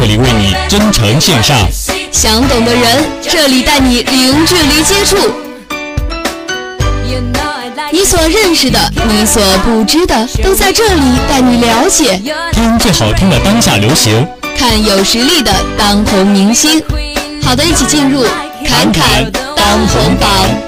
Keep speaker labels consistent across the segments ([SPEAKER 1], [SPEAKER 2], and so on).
[SPEAKER 1] 这里为你真诚献上；
[SPEAKER 2] 想懂的人，这里带你零距离接触。你所认识的，你所不知的，都在这里带你了解。
[SPEAKER 1] 听最好听的当下流行，
[SPEAKER 2] 看有实力的当红明星。好的，一起进入侃侃当红榜。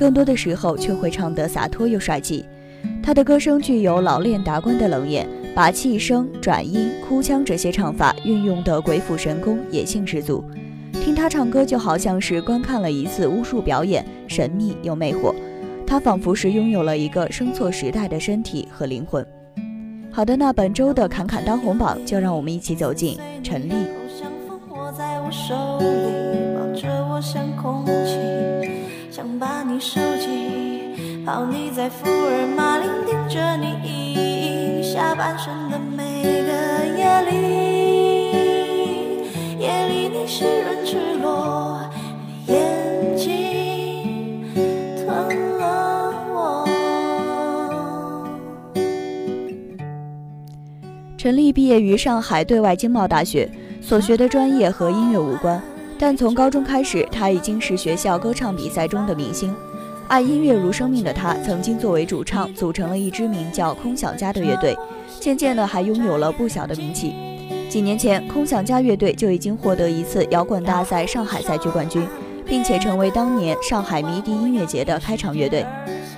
[SPEAKER 3] 更多的时候却会唱得洒脱又帅气。他的歌声具有老练达观的冷眼，把气声、转音、哭腔这些唱法运用得鬼斧神工，野性十足。听他唱歌就好像是观看了一次巫术表演，神秘又魅惑。他仿佛是拥有了一个生错时代的身体和灵魂。好的，那本周的侃侃当红榜，就让我们一起走进陈粒。手里抱着我像空气，把你收集，泡你在福尔马林，盯着你下半身的每个夜里，夜里你湿润赤裸，眼睛吞了我。陈丽毕业于上海对外经贸大学。所学的专业和音乐无关，但从高中开始，他已经是学校歌唱比赛中的明星。爱音乐如生命的他，曾经作为主唱组成了一支名叫“空想家”的乐队，渐渐的还拥有了不小的名气。几年前，空想家乐队就已经获得一次摇滚大赛上海赛区冠军，并且成为当年上海迷笛音乐节的开场乐队。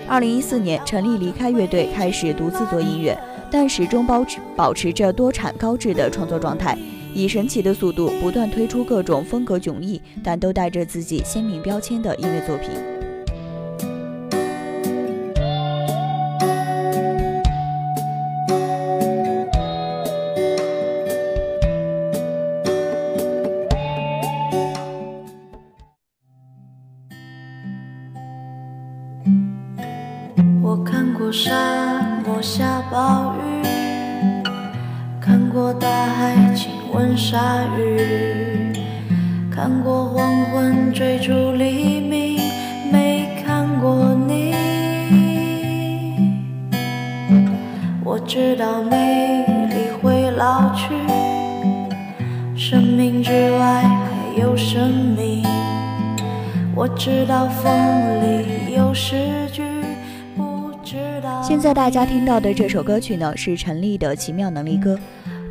[SPEAKER 3] 二零一四年，陈粒离开乐队，开始独自做音乐，但始终保持保持着多产高质的创作状态。以神奇的速度不断推出各种风格迥异，但都带着自己鲜明标签的音乐作品。知道风里有诗句，不知道。现在大家听到的这首歌曲呢，是陈粒的《奇妙能力歌》。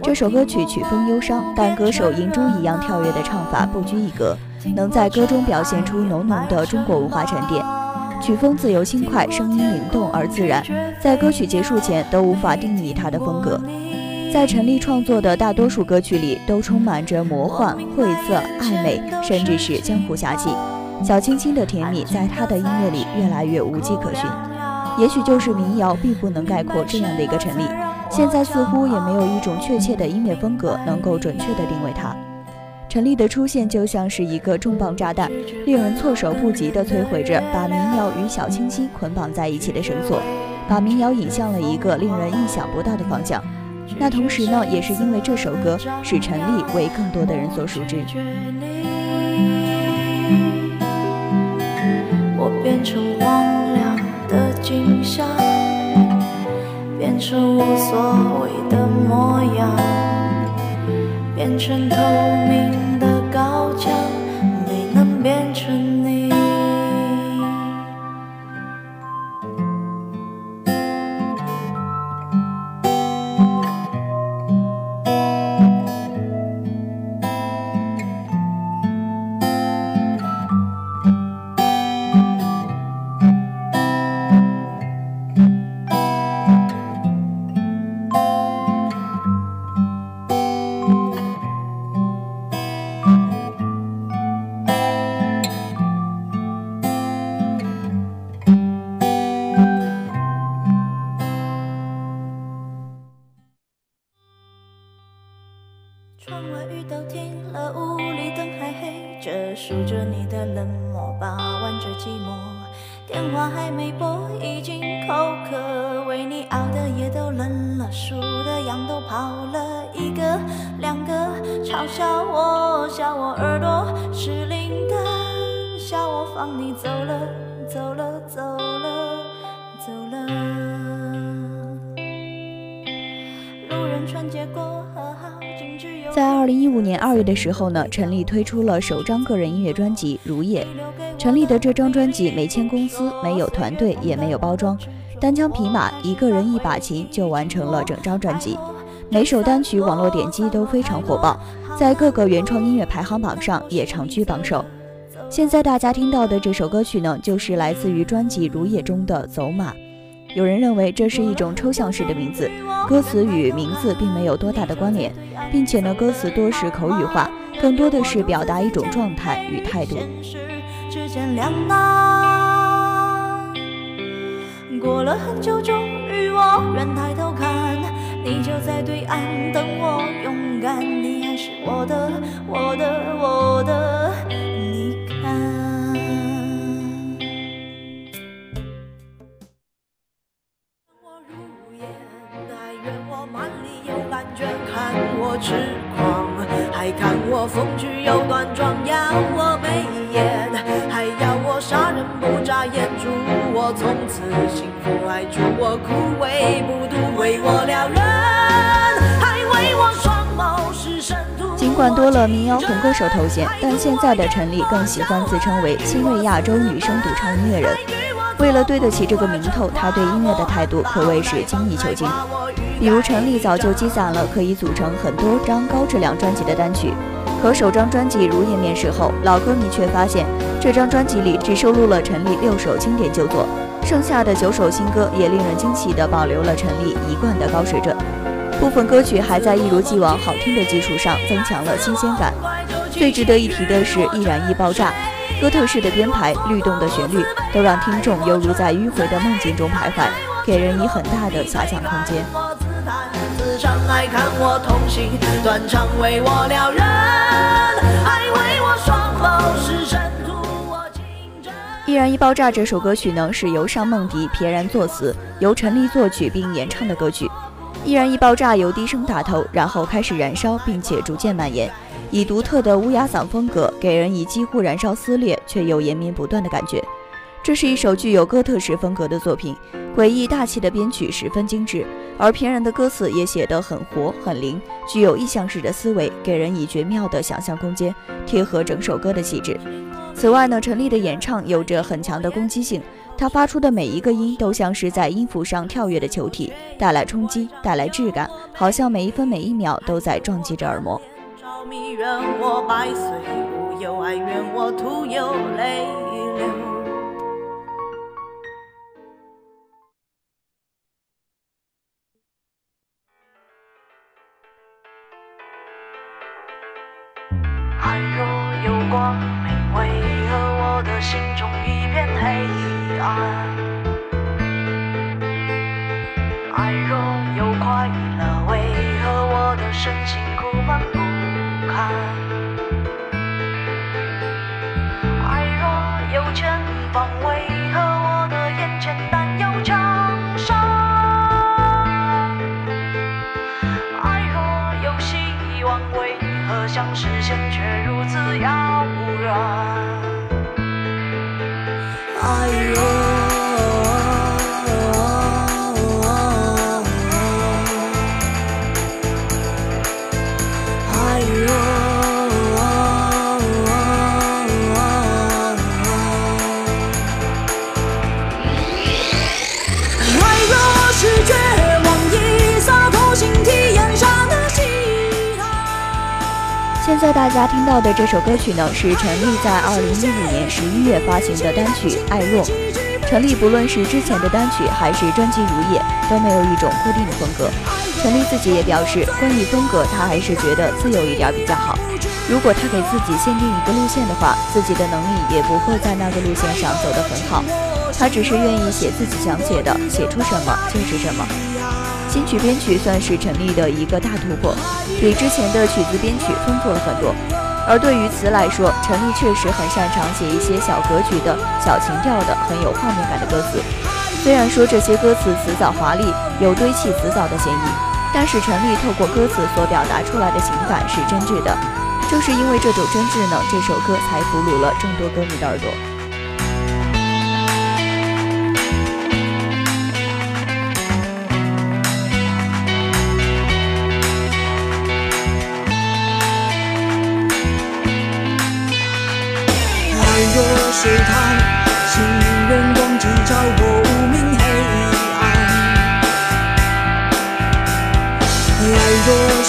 [SPEAKER 3] 这首歌曲曲风忧伤，但歌手银珠一样跳跃的唱法不拘一格，能在歌中表现出浓浓的中国文化沉淀。曲风自由轻快，声音灵动而自然，在歌曲结束前都无法定义它的风格。在陈粒创作的大多数歌曲里，都充满着魔幻、晦涩、暧昧，甚至是江湖侠气。小清新的甜蜜，在他的音乐里越来越无迹可寻。也许就是民谣，并不能概括这样的一个陈粒。现在似乎也没有一种确切的音乐风格能够准确地定位他。陈粒的出现就像是一个重磅炸弹，令人措手不及地摧毁着把民谣与小清新捆绑在一起的绳索，把民谣引向了一个令人意想不到的方向。那同时呢，也是因为这首歌使陈粒为更多的人所熟知。变成荒凉的景象。变成无所谓的模样，变成透明的高
[SPEAKER 2] 走了。
[SPEAKER 3] 在二零一五年二月的时候呢，陈粒推出了首张个人音乐专辑《如夜》。陈粒的这张专辑没签公司，没有团队，也没有包装，单枪匹马，一个人一把琴就完成了整张专辑。每首单曲网络点击都非常火爆，在各个原创音乐排行榜上也长居榜首。现在大家听到的这首歌曲呢，就是来自于专辑《如也》中的《走马》。有人认为这是一种抽象式的名字，歌词与名字并没有多大的关联，并且呢，歌词多是口语化，更多的是表达一种状态与态度。
[SPEAKER 2] 过了很久，终于我愿抬头看，你就在对岸等我，勇敢，你还是我的，我的，我的。痴狂，还看我风趣又端庄，要我眉眼，还要我杀人不眨眼，祝我从此幸福，还祝我枯萎不渡，为我撩人，还为我双眸是神。
[SPEAKER 3] 尽管多了民谣红歌手头衔，但现在的陈粒更喜欢自称为新锐亚洲女声独唱音乐人。为了对得起这个名头，她对音乐的态度可谓是精益求精。比如陈粒早就积攒了可以组成很多张高质量专辑的单曲，可首张专辑《如也》面世后，老歌迷却发现这张专辑里只收录了陈粒六首经典旧作，剩下的九首新歌也令人惊奇地保留了陈粒一贯的高水准。部分歌曲还在一如既往好听的基础上增强了新鲜感。最值得一提的是《易燃易爆炸》，哥特式的编排、律动的旋律，都让听众犹如在迂回的梦境中徘徊，给人以很大的遐想空间。
[SPEAKER 2] 我自弹自唱，爱看我痛心，断肠为我撩人，还为我双眸是神荼。我情真。
[SPEAKER 3] 《易燃易爆炸》这首歌曲呢，是由尚梦迪撇然作词，由陈粒作曲并演唱的歌曲。《易燃易爆炸》由低声打头，然后开始燃烧，并且逐渐蔓延，以独特的乌鸦嗓风格，给人以几乎燃烧撕裂却又延绵不断的感觉。这是一首具有哥特式风格的作品，诡异大气的编曲十分精致，而偏然的歌词也写得很活很灵，具有意象式的思维，给人以绝妙的想象空间，贴合整首歌的气质。此外呢，陈粒的演唱有着很强的攻击性，她发出的每一个音都像是在音符上跳跃的球体，带来冲击，带来质感，好像每一分每一秒都在撞击着耳膜。
[SPEAKER 2] 着迷，愿我百岁无忧，哀怨我徒有泪流。现
[SPEAKER 3] 在大家听到的这首歌曲呢，是陈粒在二零一五年十一月发行的单曲《爱若》。陈粒不论是之前的单曲还是专辑《如也》，都没有一种固定的风格。陈粒自己也表示，关于风格，他还是觉得自由一点比较好。如果他给自己限定一个路线的话，自己的能力也不会在那个路线上走得很好。他只是愿意写自己想写的，写出什么就是什么。新曲编曲算是陈粒的一个大突破，比之前的曲子编曲丰富了很多。而对于词来说，陈粒确实很擅长写一些小格局的小情调的、很有画面感的歌词。虽然说这些歌词词藻华丽，有堆砌词藻的嫌疑，但是陈粒透过歌词所表达出来的情感是真挚的。正是因为这种真挚呢，这首歌才俘虏了众多歌迷的耳朵。
[SPEAKER 2] 爱若是他，心愿光只照过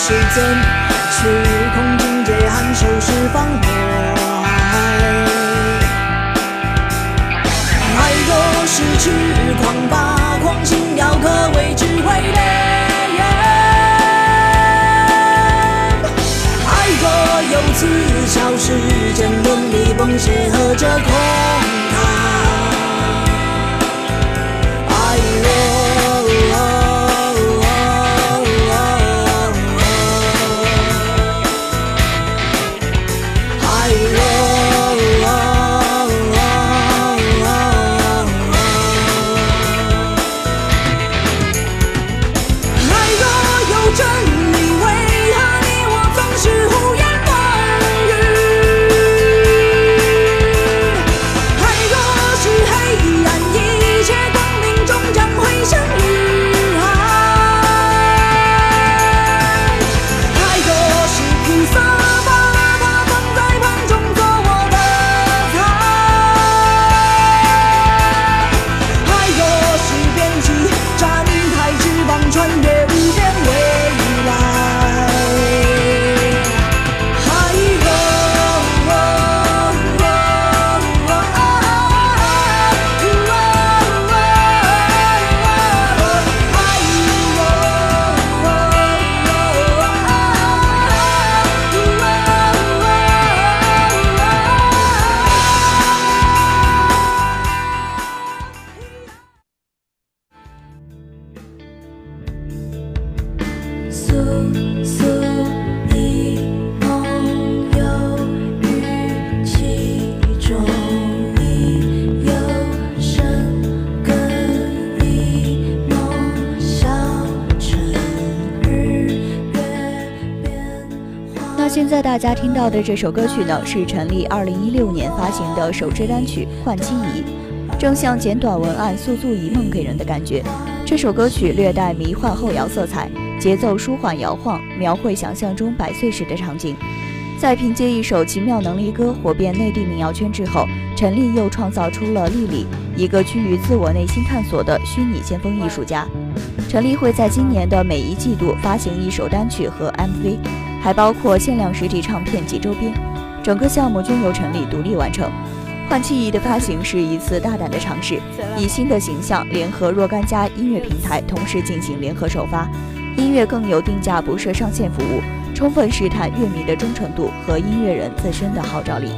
[SPEAKER 2] 若是真，虚空境界含羞释放火海。爱若是痴狂，把狂心雕刻为智慧的眼。爱若有此消世间伦理崩解和这空。
[SPEAKER 3] 那现在大家听到的这首歌曲呢，是陈粒二零一六年发行的首支单曲《换妻仪》，正像简短文案诉诉一梦给人的感觉。这首歌曲略带迷幻后摇色彩，节奏舒缓摇晃，描绘想象中百岁时的场景。在凭借一首《奇妙能力歌》火遍内地民谣圈之后，陈粒又创造出了莉莉，一个趋于自我内心探索的虚拟先锋艺术家。陈粒会在今年的每一季度发行一首单曲和 MV。还包括限量实体唱片及周边，整个项目均由陈粒独立完成。换气仪的发行是一次大胆的尝试，以新的形象联合若干家音乐平台同时进行联合首发，音乐更有定价不设上限服务，充分试探乐迷的忠诚度和音乐人自身的号召力。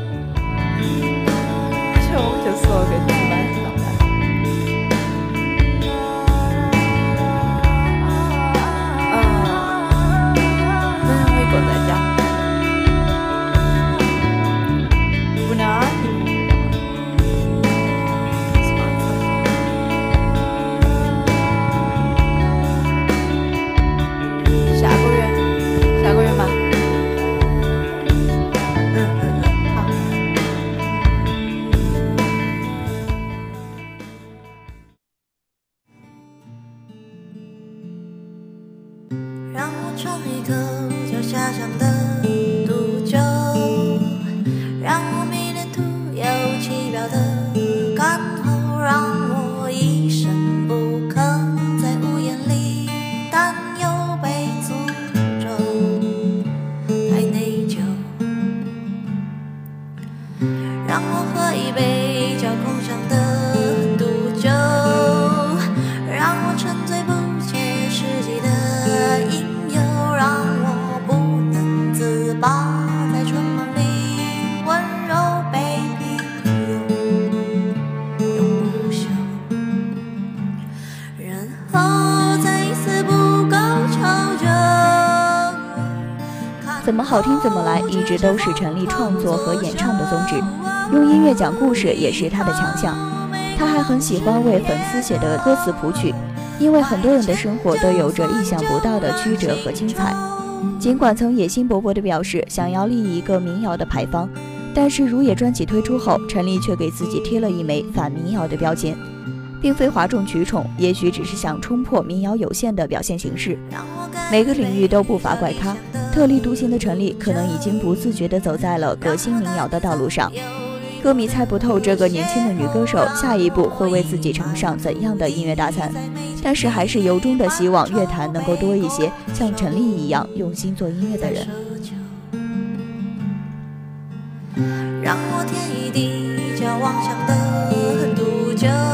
[SPEAKER 3] 好听怎么来，一直都是陈粒创作和演唱的宗旨。用音乐讲故事也是他的强项。他还很喜欢为粉丝写的歌词谱曲，因为很多人的生活都有着意想不到的曲折和精彩。尽管曾野心勃勃地表示想要立一个民谣的牌坊，但是《如也》专辑推出后，陈粒却给自己贴了一枚反民谣的标签。并非哗众取宠，也许只是想冲破民谣有限的表现形式。每个领域都不乏怪咖，特立独行的陈粒可能已经不自觉地走在了革新民谣的道路上。歌迷猜不透这个年轻的女歌手下一步会为自己呈上怎样的音乐大餐，但是还是由衷的希望乐坛能够多一些像陈粒一样用心做音乐的人。
[SPEAKER 2] 让我天一滴叫妄想的毒酒。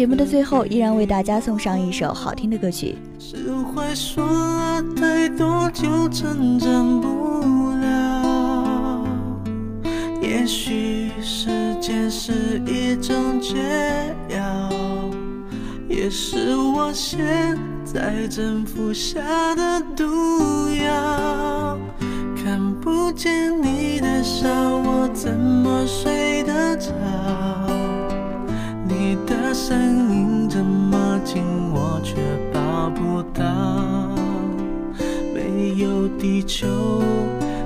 [SPEAKER 3] 节目的最后，依然为大家送上一首好听的歌曲。
[SPEAKER 4] 释怀说了太多就成长不了，也许时间是一种解药，也是我现在正服下的毒药。看不见你的笑，我怎么睡得着？声音这么近，我却抱不到。没有地球，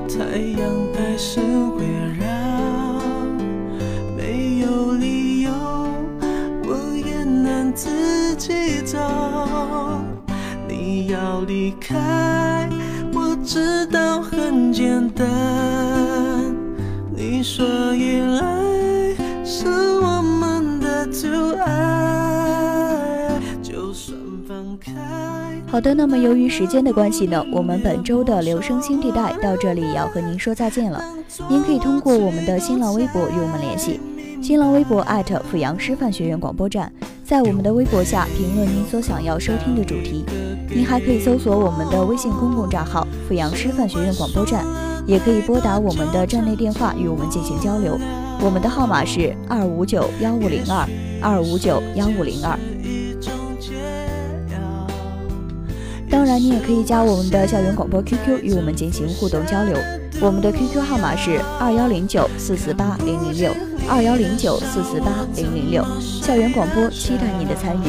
[SPEAKER 4] 太阳还是会绕。没有理由，我也能自己走。你要离开，我知道很简单。
[SPEAKER 3] 好的，那么由于时间的关系呢，我们本周的留声新地带到这里要和您说再见了。您可以通过我们的新浪微博与我们联系，新浪微博艾特阜阳师范学院广播站，在我们的微博下评论您所想要收听的主题。您还可以搜索我们的微信公共账号阜阳师范学院广播站，也可以拨打我们的站内电话与我们进行交流。我们的号码是二五九幺五零二二五九幺五零二。当然，你也可以加我们的校园广播 QQ 与我们进行互动交流。我们的 QQ 号码是二幺零九四四八零零六二幺零九四四八零零六。校园广播期待你的参与。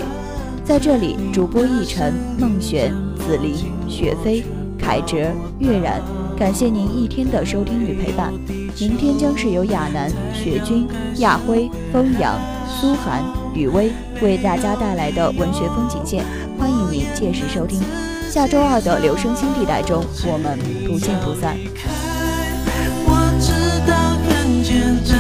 [SPEAKER 3] 在这里，主播奕晨、孟璇、子琳、雪飞、凯哲、月然，感谢您一天的收听与陪伴。明天将是由亚楠、雪君、亚辉、风扬、苏涵、雨薇为大家带来的文学风景线，欢迎您届时收听。下周二的《留声新地带》中，我们不见不散。
[SPEAKER 4] 我知道很简单，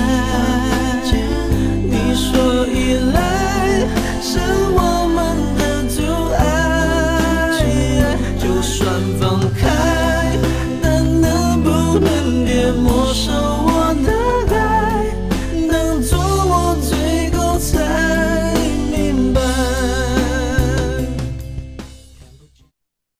[SPEAKER 4] 你说依赖是我们的阻碍，就算放开，但能不能别？